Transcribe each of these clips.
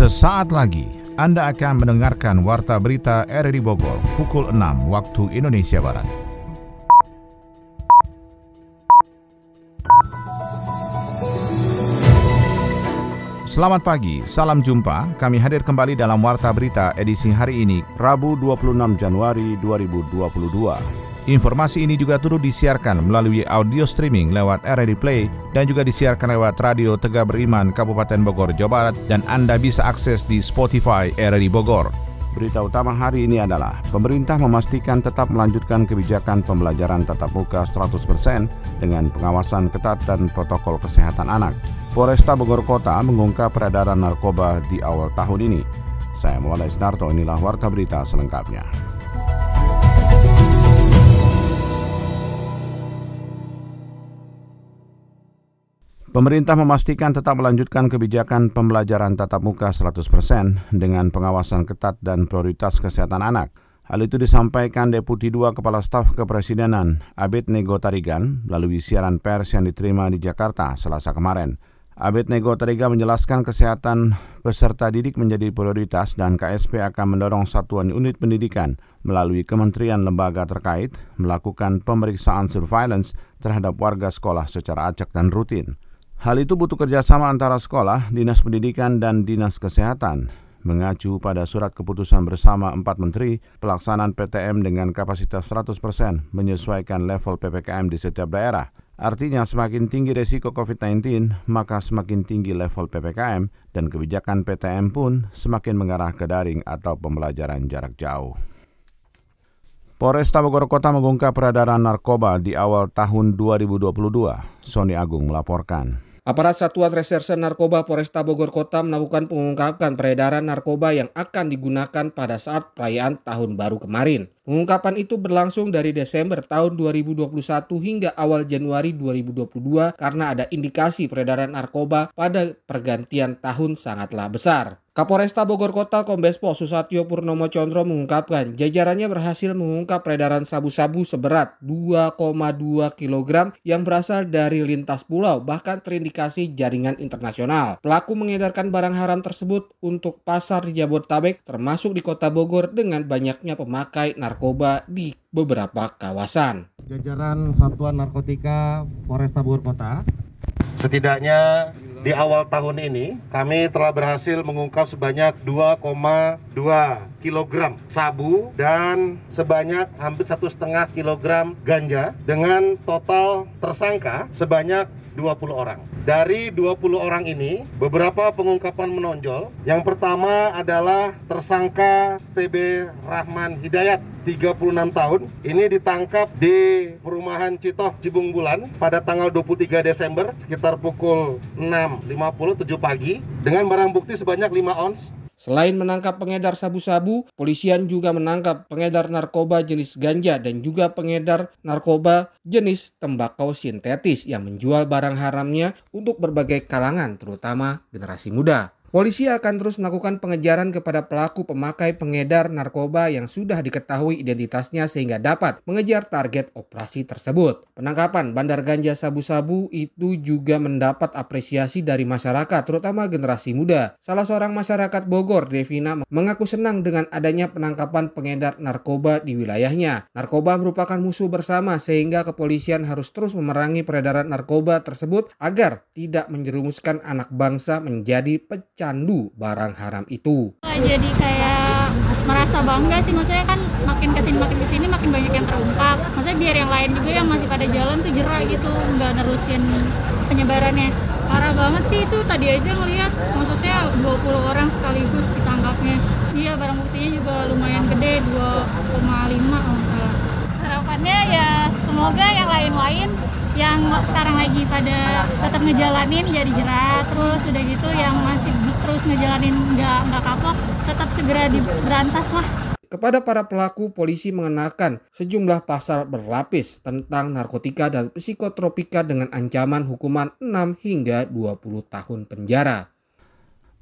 Sesaat lagi Anda akan mendengarkan Warta Berita RRI Bogor pukul 6 waktu Indonesia Barat. Selamat pagi, salam jumpa. Kami hadir kembali dalam Warta Berita edisi hari ini, Rabu 26 Januari 2022. Informasi ini juga turut disiarkan melalui audio streaming lewat RRI Play dan juga disiarkan lewat Radio Tegak Beriman Kabupaten Bogor, Jawa Barat dan Anda bisa akses di Spotify RRI Bogor. Berita utama hari ini adalah pemerintah memastikan tetap melanjutkan kebijakan pembelajaran tatap muka 100% dengan pengawasan ketat dan protokol kesehatan anak. Polresta Bogor Kota mengungkap peredaran narkoba di awal tahun ini. Saya Maulana Isnarto, inilah Warta Berita selengkapnya. Pemerintah memastikan tetap melanjutkan kebijakan pembelajaran tatap muka 100% dengan pengawasan ketat dan prioritas kesehatan anak. Hal itu disampaikan Deputi 2 Kepala Staf Kepresidenan Abed Nego Tarigan melalui siaran pers yang diterima di Jakarta selasa kemarin. Abed Nego Tarigan menjelaskan kesehatan peserta didik menjadi prioritas dan KSP akan mendorong satuan unit pendidikan melalui kementerian lembaga terkait melakukan pemeriksaan surveillance terhadap warga sekolah secara acak dan rutin. Hal itu butuh kerjasama antara sekolah, dinas pendidikan, dan dinas kesehatan. Mengacu pada surat keputusan bersama empat menteri, pelaksanaan PTM dengan kapasitas 100% menyesuaikan level PPKM di setiap daerah. Artinya semakin tinggi resiko COVID-19, maka semakin tinggi level PPKM dan kebijakan PTM pun semakin mengarah ke daring atau pembelajaran jarak jauh. Polresta Bogor Kota mengungkap peredaran narkoba di awal tahun 2022. Sony Agung melaporkan. Aparat Satuan Reserse Narkoba Polresta Bogor Kota melakukan pengungkapan peredaran narkoba yang akan digunakan pada saat perayaan Tahun Baru kemarin. Pengungkapan itu berlangsung dari Desember tahun 2021 hingga awal Januari 2022 karena ada indikasi peredaran narkoba pada pergantian tahun sangatlah besar. Kapolresta Bogor Kota Kombes Pol Susatyo Purnomo Condro mengungkapkan jajarannya berhasil mengungkap peredaran sabu-sabu seberat 2,2 kg yang berasal dari lintas pulau bahkan terindikasi jaringan internasional. Pelaku mengedarkan barang haram tersebut untuk pasar di Jabodetabek termasuk di Kota Bogor dengan banyaknya pemakai narkoba di beberapa kawasan. Jajaran Satuan Narkotika Polresta Bogor Kota setidaknya di awal tahun ini kami telah berhasil mengungkap sebanyak 2,2 kg sabu dan sebanyak hampir satu setengah kilogram ganja dengan total tersangka sebanyak 20 orang. Dari 20 orang ini, beberapa pengungkapan menonjol. Yang pertama adalah tersangka TB Rahman Hidayat, 36 tahun. Ini ditangkap di perumahan Citoh Cibung Bulan pada tanggal 23 Desember sekitar pukul 6.50 7 pagi dengan barang bukti sebanyak 5 ons Selain menangkap pengedar sabu-sabu, polisian juga menangkap pengedar narkoba jenis ganja dan juga pengedar narkoba jenis tembakau sintetis yang menjual barang haramnya untuk berbagai kalangan, terutama generasi muda. Polisi akan terus melakukan pengejaran kepada pelaku pemakai pengedar narkoba yang sudah diketahui identitasnya sehingga dapat mengejar target operasi tersebut. Penangkapan bandar ganja sabu-sabu itu juga mendapat apresiasi dari masyarakat, terutama generasi muda. Salah seorang masyarakat Bogor, Devina, mengaku senang dengan adanya penangkapan pengedar narkoba di wilayahnya. Narkoba merupakan musuh bersama sehingga kepolisian harus terus memerangi peredaran narkoba tersebut agar tidak menjerumuskan anak bangsa menjadi pecah candu barang haram itu. Jadi kayak merasa bangga sih, maksudnya kan makin ke sini makin ke sini makin banyak yang terungkap. Maksudnya biar yang lain juga yang masih pada jalan tuh jerak gitu, nggak nerusin penyebarannya. Parah banget sih itu tadi aja ngeliat, maksudnya 20 orang sekaligus ditangkapnya. Iya barang buktinya juga lumayan gede, 2,5 kalau salah. Harapannya ya semoga yang lain-lain yang sekarang lagi pada tetap ngejalanin jadi jerat terus udah gitu yang masih terus ngejalanin nggak nggak kapok tetap segera diberantas lah kepada para pelaku, polisi mengenakan sejumlah pasal berlapis tentang narkotika dan psikotropika dengan ancaman hukuman 6 hingga 20 tahun penjara.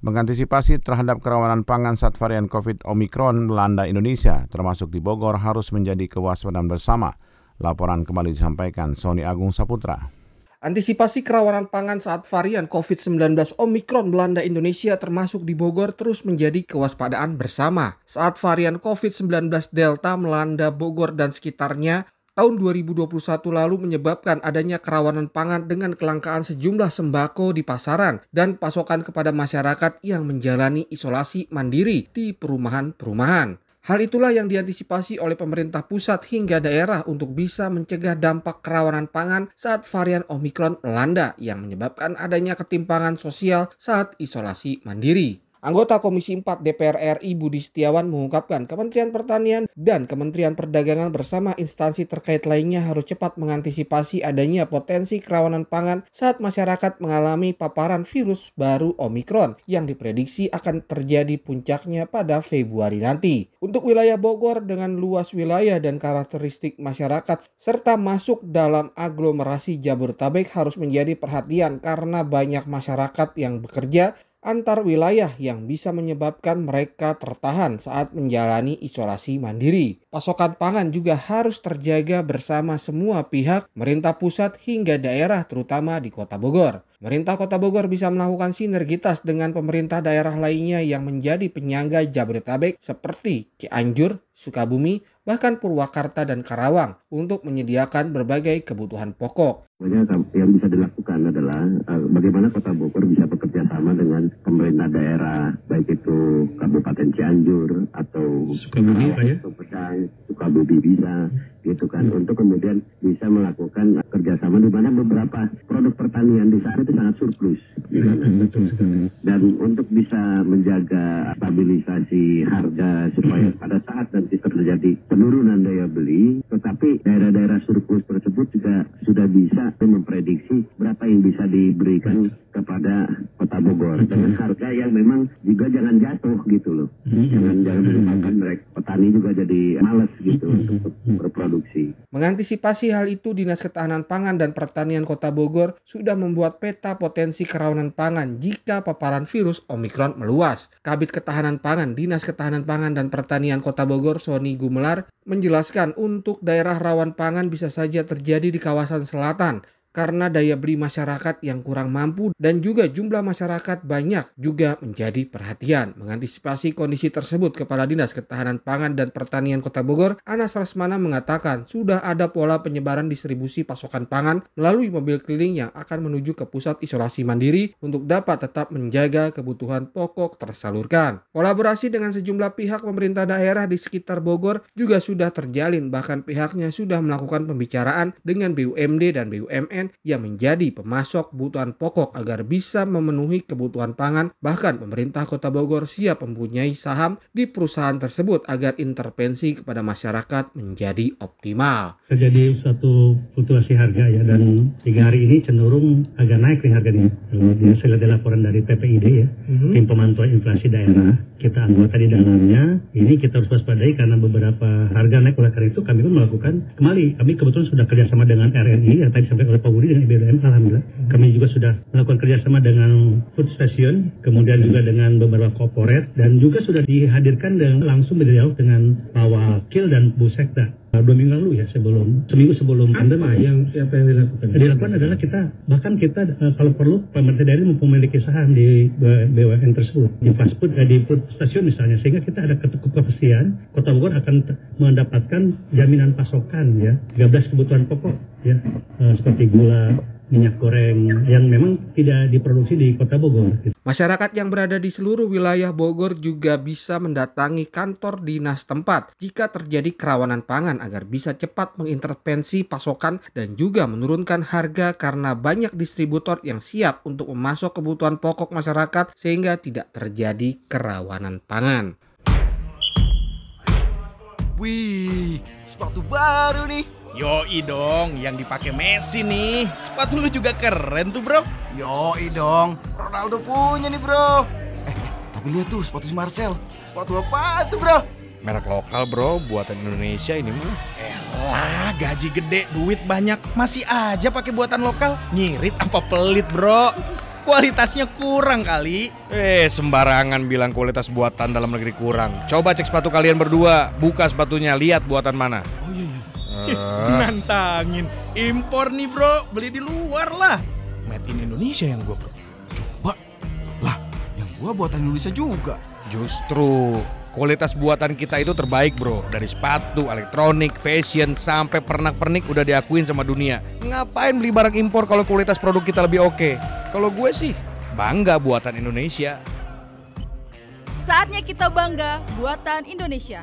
Mengantisipasi terhadap kerawanan pangan saat varian COVID Omikron melanda Indonesia, termasuk di Bogor, harus menjadi kewaspadaan bersama. Laporan kembali disampaikan Sony Agung Saputra. Antisipasi kerawanan pangan saat varian COVID-19 Omikron melanda Indonesia termasuk di Bogor terus menjadi kewaspadaan bersama. Saat varian COVID-19 Delta melanda Bogor dan sekitarnya, tahun 2021 lalu menyebabkan adanya kerawanan pangan dengan kelangkaan sejumlah sembako di pasaran dan pasokan kepada masyarakat yang menjalani isolasi mandiri di perumahan-perumahan. Hal itulah yang diantisipasi oleh pemerintah pusat hingga daerah untuk bisa mencegah dampak kerawanan pangan saat varian Omikron melanda yang menyebabkan adanya ketimpangan sosial saat isolasi mandiri. Anggota Komisi 4 DPR RI Budi Setiawan mengungkapkan Kementerian Pertanian dan Kementerian Perdagangan bersama instansi terkait lainnya harus cepat mengantisipasi adanya potensi kerawanan pangan saat masyarakat mengalami paparan virus baru Omikron yang diprediksi akan terjadi puncaknya pada Februari nanti. Untuk wilayah Bogor dengan luas wilayah dan karakteristik masyarakat serta masuk dalam aglomerasi Jabodetabek harus menjadi perhatian karena banyak masyarakat yang bekerja antar wilayah yang bisa menyebabkan mereka tertahan saat menjalani isolasi mandiri. Pasokan pangan juga harus terjaga bersama semua pihak, pemerintah pusat hingga daerah terutama di Kota Bogor. Pemerintah Kota Bogor bisa melakukan sinergitas dengan pemerintah daerah lainnya yang menjadi penyangga Jabodetabek seperti Cianjur, Sukabumi, bahkan Purwakarta dan Karawang untuk menyediakan berbagai kebutuhan pokok. Yang bisa dilakukan adalah uh, bagaimana Kota Bogor bisa bekerja sama dengan pemerintah daerah, baik itu Kabupaten Cianjur atau Sukabumi, Pak ya? Sukabumi, Sukabumi bisa, gitu kan, hmm. untuk kemudian bisa melakukan kerjasama di mana beberapa produk pertanian di sana itu sangat surplus. Ya, betul Dan untuk bisa menjaga stabilisasi harga supaya pada saat nanti terjadi penurunan daya beli, tetapi daerah-daerah surplus tersebut juga sudah bisa memprediksi berapa yang bisa diberikan kepada Kota Bogor dengan harga yang memang juga jangan jatuh gitu loh. Jangan jangan menyebabkan mereka petani juga jadi males gitu untuk berproduksi. Mengantisipasi hal itu Dinas Ketahanan Pangan dan Pertanian Kota Bogor sudah membuat peta potensi kerawanan pangan jika paparan virus Omikron meluas. Kabit Ketahanan Pangan Dinas Ketahanan Pangan dan Pertanian Kota Bogor Sony Gumelar menjelaskan untuk daerah rawan pangan bisa saja terjadi di kawasan selatan karena daya beli masyarakat yang kurang mampu dan juga jumlah masyarakat banyak juga menjadi perhatian. Mengantisipasi kondisi tersebut, Kepala Dinas Ketahanan Pangan dan Pertanian Kota Bogor, Anas Rasmana mengatakan sudah ada pola penyebaran distribusi pasokan pangan melalui mobil keliling yang akan menuju ke pusat isolasi mandiri untuk dapat tetap menjaga kebutuhan pokok tersalurkan. Kolaborasi dengan sejumlah pihak pemerintah daerah di sekitar Bogor juga sudah terjalin, bahkan pihaknya sudah melakukan pembicaraan dengan BUMD dan BUMN yang menjadi pemasok kebutuhan pokok agar bisa memenuhi kebutuhan pangan. Bahkan pemerintah Kota Bogor siap mempunyai saham di perusahaan tersebut agar intervensi kepada masyarakat menjadi optimal. Terjadi suatu fluktuasi harga ya dan tiga hari ini cenderung agak naik nih harganya. Kalau saya lihat laporan dari PPID ya, mm-hmm. tim pemantau inflasi daerah, kita anggota di dalamnya, ini kita harus waspadai karena beberapa harga naik oleh karena itu kami pun melakukan kembali. Kami kebetulan sudah kerjasama dengan RNI yang tadi sampai oleh Pak Budi dengan IBM alhamdulillah. Kami juga sudah melakukan kerjasama dengan food station, kemudian juga dengan beberapa corporate dan juga sudah dihadirkan dengan langsung berdialog dengan Pak Wakil dan Bu Sekda dua minggu lalu ya sebelum seminggu sebelum pandemi yang apa yang dilakukan? Dilakukan adalah kita bahkan kita uh, kalau perlu pemerintah daerah memiliki saham di BUMN tersebut. Di fast food di food stasiun misalnya sehingga kita ada kepastian Kota Bogor akan mendapatkan jaminan pasokan ya. 13 kebutuhan pokok ya. Seperti gula minyak goreng yang memang tidak diproduksi di Kota Bogor. Masyarakat yang berada di seluruh wilayah Bogor juga bisa mendatangi kantor dinas tempat jika terjadi kerawanan pangan agar bisa cepat mengintervensi pasokan dan juga menurunkan harga karena banyak distributor yang siap untuk memasok kebutuhan pokok masyarakat sehingga tidak terjadi kerawanan pangan. Wih, sepatu baru nih. Yoi dong, yang dipakai Messi nih. Sepatu lu juga keren tuh bro. Yoi dong, Ronaldo punya nih bro. Eh, tapi lihat tuh sepatu si Marcel. Sepatu apa tuh bro? Merek lokal bro, buatan Indonesia ini mah. Elah, gaji gede, duit banyak, masih aja pakai buatan lokal. Nyirit apa pelit bro? Kualitasnya kurang kali. Eh, sembarangan bilang kualitas buatan dalam negeri kurang. Coba cek sepatu kalian berdua, buka sepatunya, lihat buatan mana. Oh iya, iya. Nantangin. Impor nih bro, beli di luar lah. Made in Indonesia yang gue bro. Coba. Lah, yang gua buatan Indonesia juga. Justru kualitas buatan kita itu terbaik bro Dari sepatu, elektronik, fashion, sampai pernak-pernik udah diakuin sama dunia Ngapain beli barang impor kalau kualitas produk kita lebih oke? Kalau gue sih bangga buatan Indonesia Saatnya kita bangga buatan Indonesia.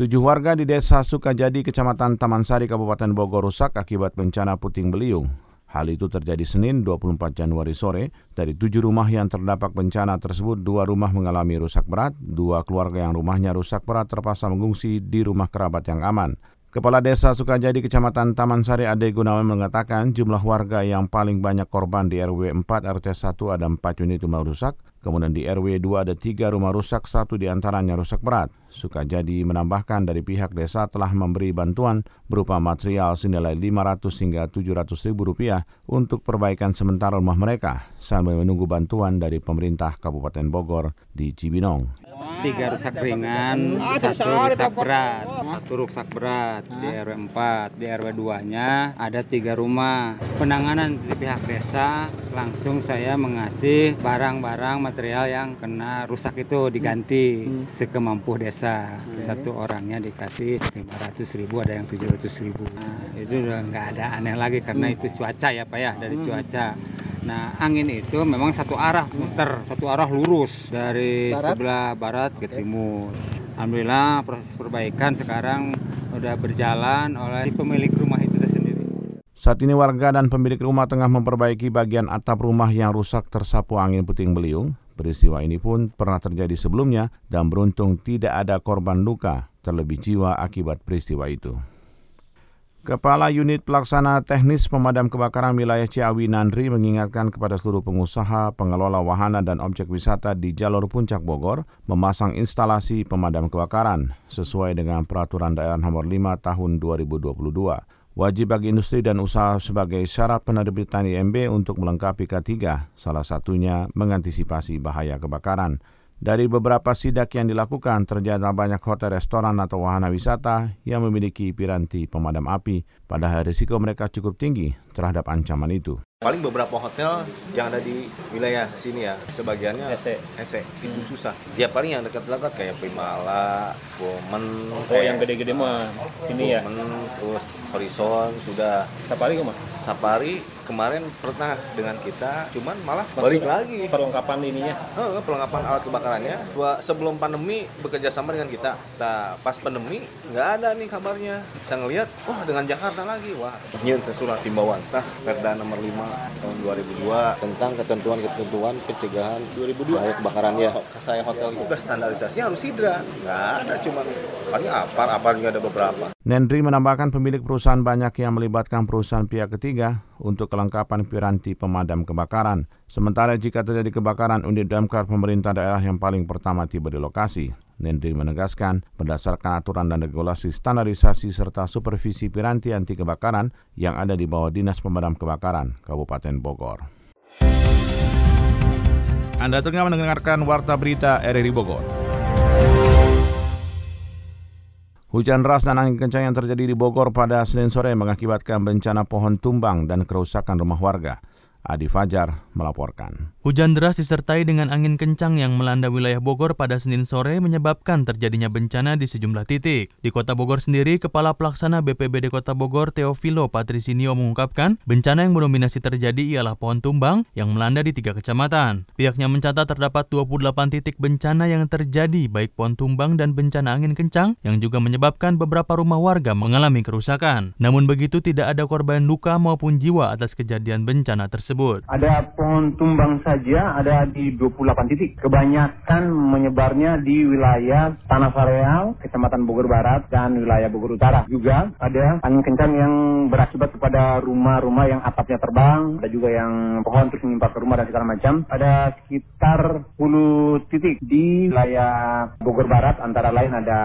Tujuh warga di desa Sukajadi, Kecamatan Taman Sari, Kabupaten Bogor rusak akibat bencana puting beliung. Hal itu terjadi Senin 24 Januari sore. Dari tujuh rumah yang terdapat bencana tersebut, dua rumah mengalami rusak berat. Dua keluarga yang rumahnya rusak berat terpaksa mengungsi di rumah kerabat yang aman. Kepala Desa Sukajadi Kecamatan Taman Sari Ade Gunawan mengatakan jumlah warga yang paling banyak korban di RW 4 RT 1 ada 4 unit rumah rusak, kemudian di RW 2 ada 3 rumah rusak, satu di antaranya rusak berat. Sukajadi menambahkan dari pihak desa telah memberi bantuan berupa material senilai 500 hingga 700 ribu rupiah untuk perbaikan sementara rumah mereka sambil menunggu bantuan dari pemerintah Kabupaten Bogor di Cibinong. Tiga rusak ringan, satu rusak berat, satu rusak berat di RW 4, di RW 2-nya ada tiga rumah. Penanganan di pihak desa langsung saya mengasih barang-barang material yang kena rusak itu diganti sekemampu desa. Satu orangnya dikasih 500 ribu, ada yang 700 ribu. Nah, itu udah nggak ada aneh lagi karena itu cuaca ya Pak ya, dari cuaca. Nah, angin itu memang satu arah muter, satu arah lurus dari sebelah barat ke timur. Alhamdulillah proses perbaikan sekarang udah berjalan oleh pemilik rumah itu sendiri. Saat ini warga dan pemilik rumah tengah memperbaiki bagian atap rumah yang rusak tersapu angin puting beliung. Peristiwa ini pun pernah terjadi sebelumnya dan beruntung tidak ada korban luka terlebih jiwa akibat peristiwa itu. Kepala Unit Pelaksana Teknis Pemadam Kebakaran Wilayah Ciawi Nandri mengingatkan kepada seluruh pengusaha, pengelola wahana dan objek wisata di jalur puncak Bogor memasang instalasi pemadam kebakaran sesuai dengan Peraturan Daerah Nomor 5 Tahun 2022. Wajib bagi industri dan usaha sebagai syarat penerbitan IMB untuk melengkapi K3, salah satunya mengantisipasi bahaya kebakaran. Dari beberapa sidak yang dilakukan, ternyata banyak hotel, restoran, atau wahana wisata yang memiliki piranti pemadam api, padahal risiko mereka cukup tinggi terhadap ancaman itu. Paling beberapa hotel yang ada di wilayah sini ya, sebagiannya Hese. Hese, itu susah. Dia paling yang dekat-dekat kayak Primala, Women, Oh yang gede-gede mah ini ya. terus Horizon sudah. Safari mah. Safari kemarin pernah dengan kita, cuman malah balik lagi. Perlengkapan ininya. Oh, perlengkapan alat kebakarannya. Dua- Sebelum pandemi bekerja sama dengan kita. Nah, pas pandemi nggak ada nih kabarnya. Saya ngelihat, wah dengan Jakarta lagi, wah. Nyin sesurat himbauan. Nah, Perda nomor 5 tahun 2002 tentang ketentuan-ketentuan pencegahan 2002 bahaya kebakaran ya. Saya hotel itu udah standarisasi harus hidra. Nggak ada, cuman paling apar, apar juga ada beberapa. Nendri menambahkan pemilik perusahaan banyak yang melibatkan perusahaan pihak ketiga untuk kelengkapan piranti pemadam kebakaran. Sementara jika terjadi kebakaran, unit damkar pemerintah daerah yang paling pertama tiba di lokasi. Nendri menegaskan, berdasarkan aturan dan regulasi standarisasi serta supervisi piranti anti kebakaran yang ada di bawah Dinas Pemadam Kebakaran Kabupaten Bogor. Anda tengah mendengarkan Warta Berita RRI Bogor. Hujan deras dan angin kencang yang terjadi di Bogor pada Senin sore mengakibatkan bencana pohon tumbang dan kerusakan rumah warga. Adi Fajar melaporkan. Hujan deras disertai dengan angin kencang yang melanda wilayah Bogor pada Senin sore menyebabkan terjadinya bencana di sejumlah titik. Di Kota Bogor sendiri, Kepala Pelaksana BPBD Kota Bogor Teofilo Patrisinio mengungkapkan bencana yang mendominasi terjadi ialah pohon tumbang yang melanda di tiga kecamatan. Pihaknya mencatat terdapat 28 titik bencana yang terjadi baik pohon tumbang dan bencana angin kencang yang juga menyebabkan beberapa rumah warga mengalami kerusakan. Namun begitu tidak ada korban luka maupun jiwa atas kejadian bencana tersebut. Ada pohon tumbang saja ada di 28 titik. Kebanyakan menyebarnya di wilayah Tanah Sareal, Kecamatan Bogor Barat, dan wilayah Bogor Utara. Juga ada angin kencang yang berakibat kepada rumah-rumah yang atapnya terbang. Ada juga yang pohon terus menimpa ke rumah dan segala macam. Ada sekitar 10 titik di wilayah Bogor Barat. Antara lain ada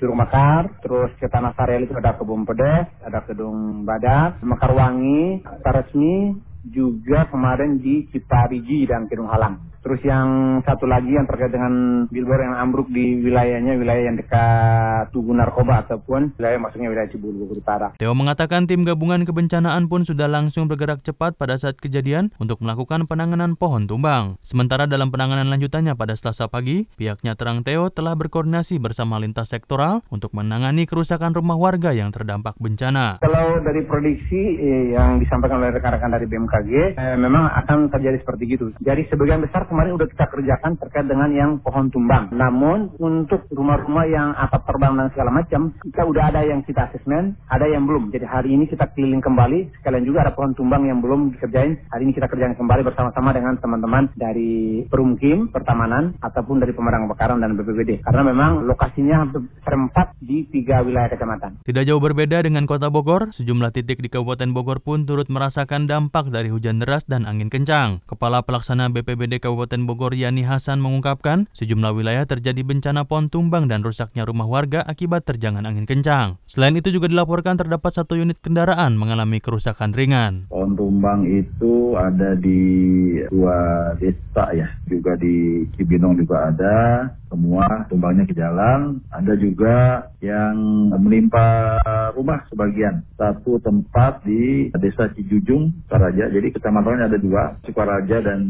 Curug Makar, terus ke Tanah Sareal itu ada Kebun Pedes, ada Kedung Badak, Mekarwangi, Taresmi, juga kemarin di Ciparigi dan Kedung Halang. Terus yang satu lagi yang terkait dengan billboard yang ambruk di wilayahnya, wilayah yang dekat Tugu Narkoba ataupun wilayah maksudnya wilayah Cibulu Bogor Utara. Theo mengatakan tim gabungan kebencanaan pun sudah langsung bergerak cepat pada saat kejadian untuk melakukan penanganan pohon tumbang. Sementara dalam penanganan lanjutannya pada Selasa pagi, pihaknya terang Theo telah berkoordinasi bersama lintas sektoral untuk menangani kerusakan rumah warga yang terdampak bencana. Kalau dari prediksi eh, yang disampaikan oleh rekan-rekan dari BMKG, eh, memang akan terjadi seperti itu. Jadi sebagian besar kemarin udah kita kerjakan terkait dengan yang pohon tumbang. Namun untuk rumah-rumah yang atap terbang dan segala macam, kita udah ada yang kita asesmen, ada yang belum. Jadi hari ini kita keliling kembali, sekalian juga ada pohon tumbang yang belum dikerjain. Hari ini kita kerjain kembali bersama-sama dengan teman-teman dari Perumkim, Pertamanan, ataupun dari Pemadam Kebakaran dan BPBD. Karena memang lokasinya serempat di tiga wilayah kecamatan. Tidak jauh berbeda dengan kota Bogor, sejumlah titik di Kabupaten Bogor pun turut merasakan dampak dari hujan deras dan angin kencang. Kepala Pelaksana BPBD Kabupaten Kabupaten Bogor Yani Hasan mengungkapkan sejumlah wilayah terjadi bencana pohon tumbang dan rusaknya rumah warga akibat terjangan angin kencang. Selain itu juga dilaporkan terdapat satu unit kendaraan mengalami kerusakan ringan. Pohon tumbang itu ada di dua desa ya, juga di Cibinong juga ada, semua tumbangnya ke jalan. Ada juga yang menimpa rumah sebagian. Satu tempat di desa Cijujung, Sukaraja. Jadi kecamatannya ada dua, Sukaraja dan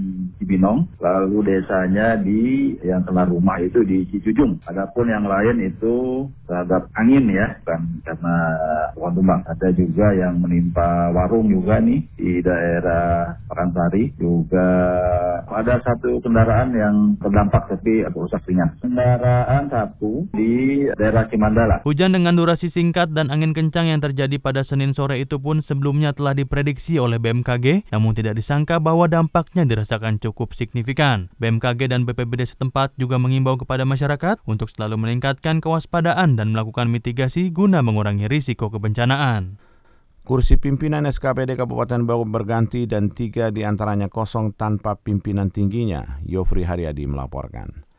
Cibinong. Lalu desanya di yang kena rumah itu di Cijujung. Adapun yang lain itu terhadap angin ya, bukan karena pohon tumbang. Ada juga yang menimpa warung juga nih di daerah Pakansari. Juga ada satu kendaraan yang terdampak tapi rusak ringan kendaraan satu di daerah Cimandala. Hujan dengan durasi singkat dan angin kencang yang terjadi pada Senin sore itu pun sebelumnya telah diprediksi oleh BMKG, namun tidak disangka bahwa dampaknya dirasakan cukup signifikan. BMKG dan BPBD setempat juga mengimbau kepada masyarakat untuk selalu meningkatkan kewaspadaan dan melakukan mitigasi guna mengurangi risiko kebencanaan. Kursi pimpinan SKPD Kabupaten Bogor berganti dan tiga di antaranya kosong tanpa pimpinan tingginya. Yofri Haryadi melaporkan.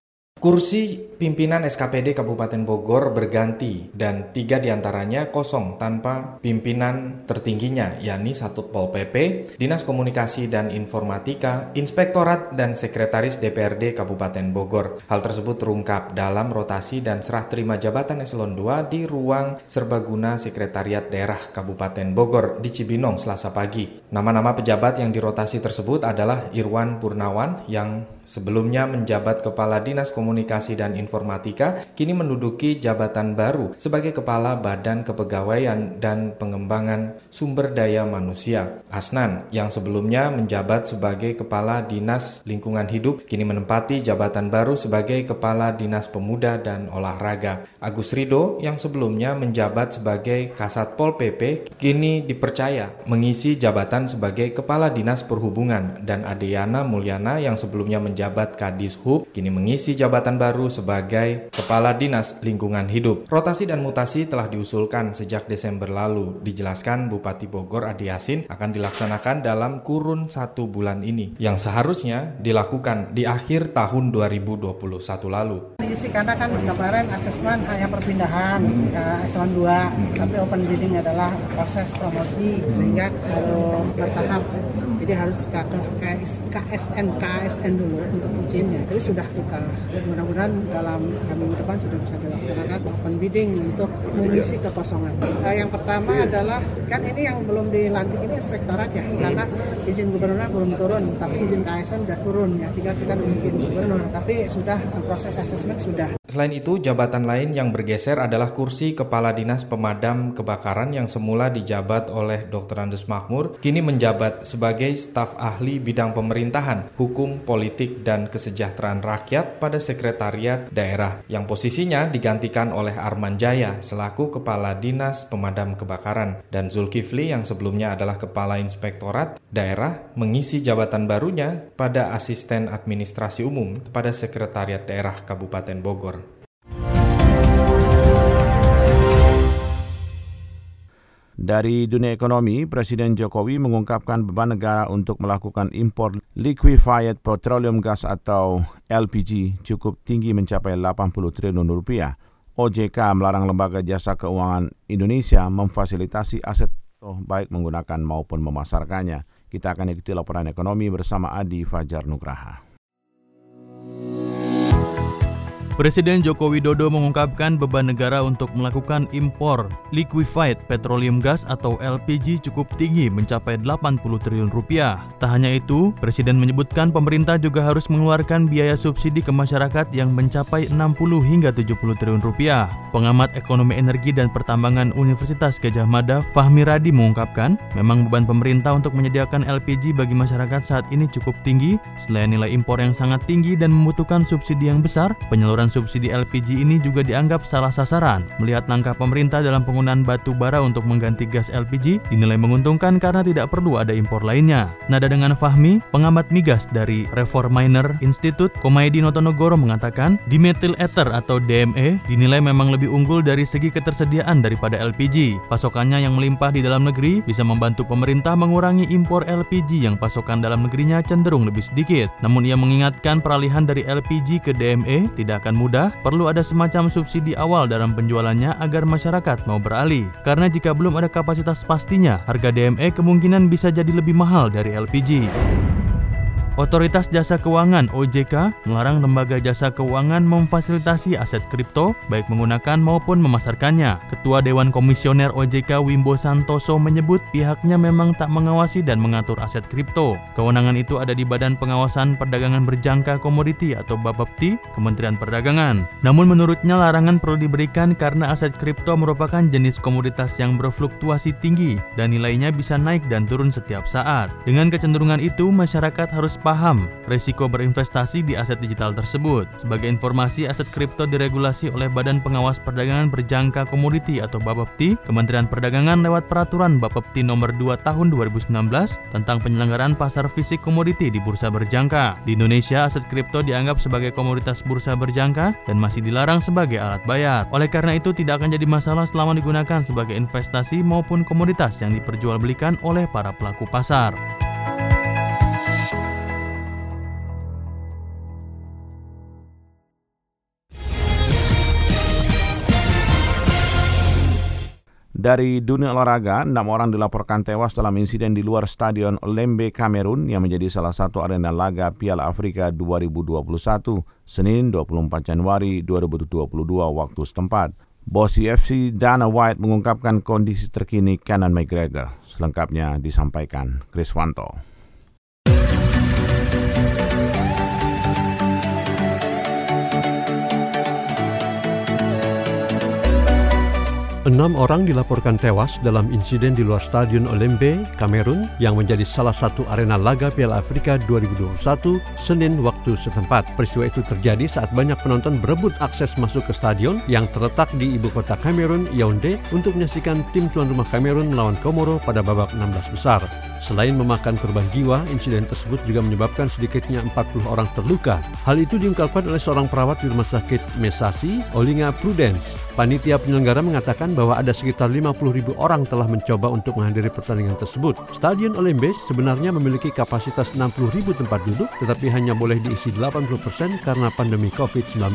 Kursi pimpinan SKPD Kabupaten Bogor berganti dan tiga di antaranya kosong tanpa pimpinan tertingginya, yakni Satut Pol PP, Dinas Komunikasi dan Informatika, Inspektorat dan Sekretaris DPRD Kabupaten Bogor. Hal tersebut terungkap dalam rotasi dan serah terima jabatan eselon 2 di ruang serbaguna Sekretariat Daerah Kabupaten Bogor di Cibinong selasa pagi. Nama-nama pejabat yang dirotasi tersebut adalah Irwan Purnawan yang sebelumnya menjabat Kepala Dinas Komunikasi Komunikasi dan Informatika kini menduduki jabatan baru sebagai Kepala Badan Kepegawaian dan Pengembangan Sumber Daya Manusia. Asnan yang sebelumnya menjabat sebagai Kepala Dinas Lingkungan Hidup kini menempati jabatan baru sebagai Kepala Dinas Pemuda dan Olahraga. Agus Rido yang sebelumnya menjabat sebagai Kasat Pol PP kini dipercaya mengisi jabatan sebagai Kepala Dinas Perhubungan dan Adeyana Mulyana yang sebelumnya menjabat Kadis Hub kini mengisi jabatan jabatan baru sebagai Kepala Dinas Lingkungan Hidup. Rotasi dan mutasi telah diusulkan sejak Desember lalu. Dijelaskan Bupati Bogor Adi Yasin akan dilaksanakan dalam kurun satu bulan ini, yang seharusnya dilakukan di akhir tahun 2021 lalu. Karena kan kemarin asesmen hanya perpindahan ke eselon 2, tapi open bidding adalah proses promosi sehingga harus bertahap jadi harus ke KSN KSN dulu untuk izinnya tapi sudah kita mudah-mudahan dalam minggu depan sudah bisa dilaksanakan open bidding untuk mengisi kekosongan uh, yang pertama adalah kan ini yang belum dilantik ini inspektorat ya karena izin gubernur belum turun tapi izin KSN sudah turun ya tinggal kita nunjukin gubernur tapi sudah proses asesmen sudah Selain itu, jabatan lain yang bergeser adalah kursi Kepala Dinas Pemadam Kebakaran yang semula dijabat oleh Dr. Andes Makmur, kini menjabat sebagai staf ahli bidang pemerintahan, hukum, politik, dan kesejahteraan rakyat pada Sekretariat Daerah, yang posisinya digantikan oleh Arman Jaya selaku Kepala Dinas Pemadam Kebakaran, dan Zulkifli yang sebelumnya adalah Kepala Inspektorat Daerah mengisi jabatan barunya pada Asisten Administrasi Umum pada Sekretariat Daerah Kabupaten Bogor. Dari dunia ekonomi, Presiden Jokowi mengungkapkan beban negara untuk melakukan impor liquefied petroleum gas atau LPG cukup tinggi mencapai 80 triliun rupiah. OJK melarang lembaga jasa keuangan Indonesia memfasilitasi aset baik menggunakan maupun memasarkannya. Kita akan ikuti laporan ekonomi bersama Adi Fajar Nugraha. Presiden Joko Widodo mengungkapkan beban negara untuk melakukan impor liquefied petroleum gas atau LPG cukup tinggi mencapai 80 triliun rupiah. Tak hanya itu, Presiden menyebutkan pemerintah juga harus mengeluarkan biaya subsidi ke masyarakat yang mencapai 60 hingga 70 triliun rupiah. Pengamat ekonomi energi dan pertambangan Universitas Gajah Mada Fahmi Radi mengungkapkan, memang beban pemerintah untuk menyediakan LPG bagi masyarakat saat ini cukup tinggi, selain nilai impor yang sangat tinggi dan membutuhkan subsidi yang besar, penyaluran subsidi LPG ini juga dianggap salah sasaran. Melihat langkah pemerintah dalam penggunaan batu bara untuk mengganti gas LPG dinilai menguntungkan karena tidak perlu ada impor lainnya. Nada dengan Fahmi, pengamat migas dari Reforminer Institute, Komaedi Notonegoro mengatakan, dimethyl ether atau DME dinilai memang lebih unggul dari segi ketersediaan daripada LPG. Pasokannya yang melimpah di dalam negeri bisa membantu pemerintah mengurangi impor LPG yang pasokan dalam negerinya cenderung lebih sedikit. Namun ia mengingatkan peralihan dari LPG ke DME tidak akan akan mudah, perlu ada semacam subsidi awal dalam penjualannya agar masyarakat mau beralih. Karena jika belum ada kapasitas pastinya, harga DME kemungkinan bisa jadi lebih mahal dari LPG. Otoritas Jasa Keuangan OJK melarang lembaga jasa keuangan memfasilitasi aset kripto baik menggunakan maupun memasarkannya. Ketua Dewan Komisioner OJK Wimbo Santoso menyebut pihaknya memang tak mengawasi dan mengatur aset kripto. Kewenangan itu ada di Badan Pengawasan Perdagangan Berjangka Komoditi atau Bapepti, Kementerian Perdagangan. Namun menurutnya larangan perlu diberikan karena aset kripto merupakan jenis komoditas yang berfluktuasi tinggi dan nilainya bisa naik dan turun setiap saat. Dengan kecenderungan itu, masyarakat harus paham resiko berinvestasi di aset digital tersebut. Sebagai informasi, aset kripto diregulasi oleh Badan Pengawas Perdagangan Berjangka Komoditi atau Bapepti, Kementerian Perdagangan lewat Peraturan Bapepti Nomor 2 Tahun 2019 tentang penyelenggaraan pasar fisik komoditi di bursa berjangka. Di Indonesia, aset kripto dianggap sebagai komoditas bursa berjangka dan masih dilarang sebagai alat bayar. Oleh karena itu, tidak akan jadi masalah selama digunakan sebagai investasi maupun komoditas yang diperjualbelikan oleh para pelaku pasar. Dari dunia olahraga, enam orang dilaporkan tewas dalam insiden di luar Stadion Lembe, Kamerun yang menjadi salah satu arena laga Piala Afrika 2021, Senin 24 Januari 2022 waktu setempat. Bos UFC Dana White mengungkapkan kondisi terkini Canon McGregor. Selengkapnya disampaikan Chris Wanto. Enam orang dilaporkan tewas dalam insiden di luar Stadion Olembe, Kamerun yang menjadi salah satu arena laga Piala Afrika 2021 Senin waktu setempat. Peristiwa itu terjadi saat banyak penonton berebut akses masuk ke stadion yang terletak di ibu kota Kamerun, Yaounde, untuk menyaksikan tim tuan rumah Kamerun melawan Komoro pada babak 16 besar. Selain memakan korban jiwa, insiden tersebut juga menyebabkan sedikitnya 40 orang terluka. Hal itu diungkapkan oleh seorang perawat di Rumah Sakit Mesasi, Olinga Prudence. Panitia penyelenggara mengatakan bahwa ada sekitar 50 ribu orang telah mencoba untuk menghadiri pertandingan tersebut. Stadion Olembe sebenarnya memiliki kapasitas 60 ribu tempat duduk, tetapi hanya boleh diisi 80% karena pandemi COVID-19.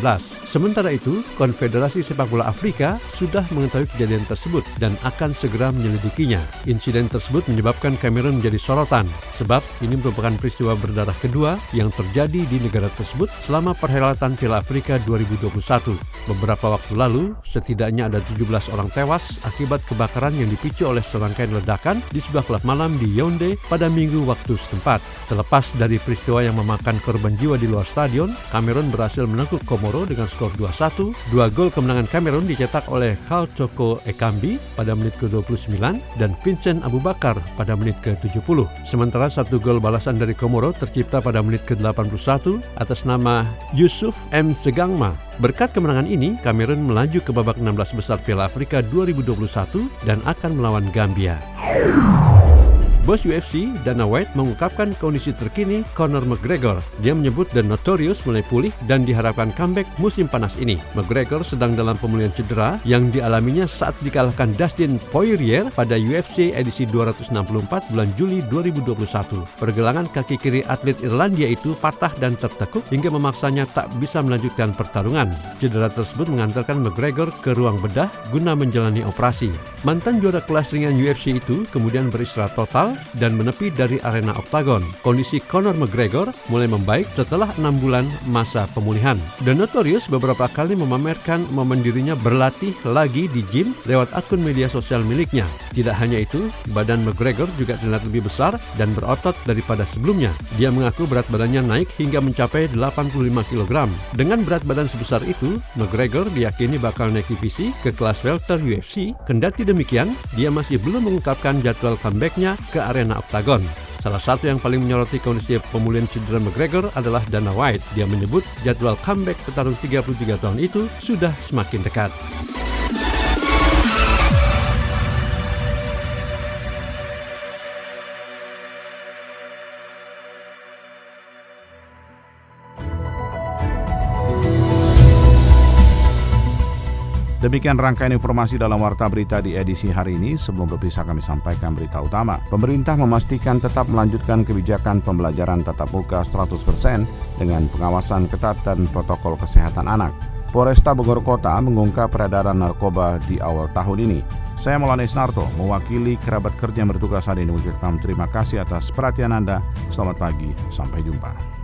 Sementara itu, Konfederasi Sepak Bola Afrika sudah mengetahui kejadian tersebut dan akan segera menyelidikinya. Insiden tersebut menyebabkan Cameron menjadi sorotan sebab ini merupakan peristiwa berdarah kedua yang terjadi di negara tersebut selama perhelatan Piala Afrika 2021. Beberapa waktu lalu, setidaknya ada 17 orang tewas akibat kebakaran yang dipicu oleh serangkaian ledakan di sebuah klub malam di Yaounde pada minggu waktu setempat. Terlepas dari peristiwa yang memakan korban jiwa di luar stadion, Cameron berhasil menekuk Komoro dengan skor 2-1. Dua gol kemenangan Cameron dicetak oleh Khal Toko Ekambi pada menit ke-29 dan Vincent Abu Bakar pada menit ke-7 70. Sementara satu gol balasan dari Komoro tercipta pada menit ke-81 atas nama Yusuf M. Segangma. Berkat kemenangan ini, Kamerun melaju ke babak 16 besar Piala Afrika 2021 dan akan melawan Gambia. Bos UFC, Dana White, mengungkapkan kondisi terkini Conor McGregor. Dia menyebut The Notorious mulai pulih dan diharapkan comeback musim panas ini. McGregor sedang dalam pemulihan cedera yang dialaminya saat dikalahkan Dustin Poirier pada UFC edisi 264 bulan Juli 2021. Pergelangan kaki kiri atlet Irlandia itu patah dan tertekuk hingga memaksanya tak bisa melanjutkan pertarungan. Cedera tersebut mengantarkan McGregor ke ruang bedah guna menjalani operasi. Mantan juara kelas ringan UFC itu kemudian beristirahat total dan menepi dari arena oktagon. Kondisi Conor McGregor mulai membaik setelah enam bulan masa pemulihan. The Notorious beberapa kali memamerkan momen dirinya berlatih lagi di gym lewat akun media sosial miliknya. Tidak hanya itu, badan McGregor juga terlihat lebih besar dan berotot daripada sebelumnya. Dia mengaku berat badannya naik hingga mencapai 85 kg. Dengan berat badan sebesar itu, McGregor diyakini bakal naik divisi ke kelas welter UFC. Kendati demikian, dia masih belum mengungkapkan jadwal comebacknya ke arena oktagon. Salah satu yang paling menyoroti kondisi pemulihan cedera McGregor adalah Dana White. Dia menyebut jadwal comeback petarung 33 tahun itu sudah semakin dekat. Demikian rangkaian informasi dalam Warta Berita di edisi hari ini. Sebelum berpisah kami sampaikan berita utama. Pemerintah memastikan tetap melanjutkan kebijakan pembelajaran tatap muka 100% dengan pengawasan ketat dan protokol kesehatan anak. Polresta Bogor Kota mengungkap peredaran narkoba di awal tahun ini. Saya Maulana Isnarto, mewakili kerabat kerja yang bertugas hari ini mengucapkan terima kasih atas perhatian Anda. Selamat pagi, sampai jumpa.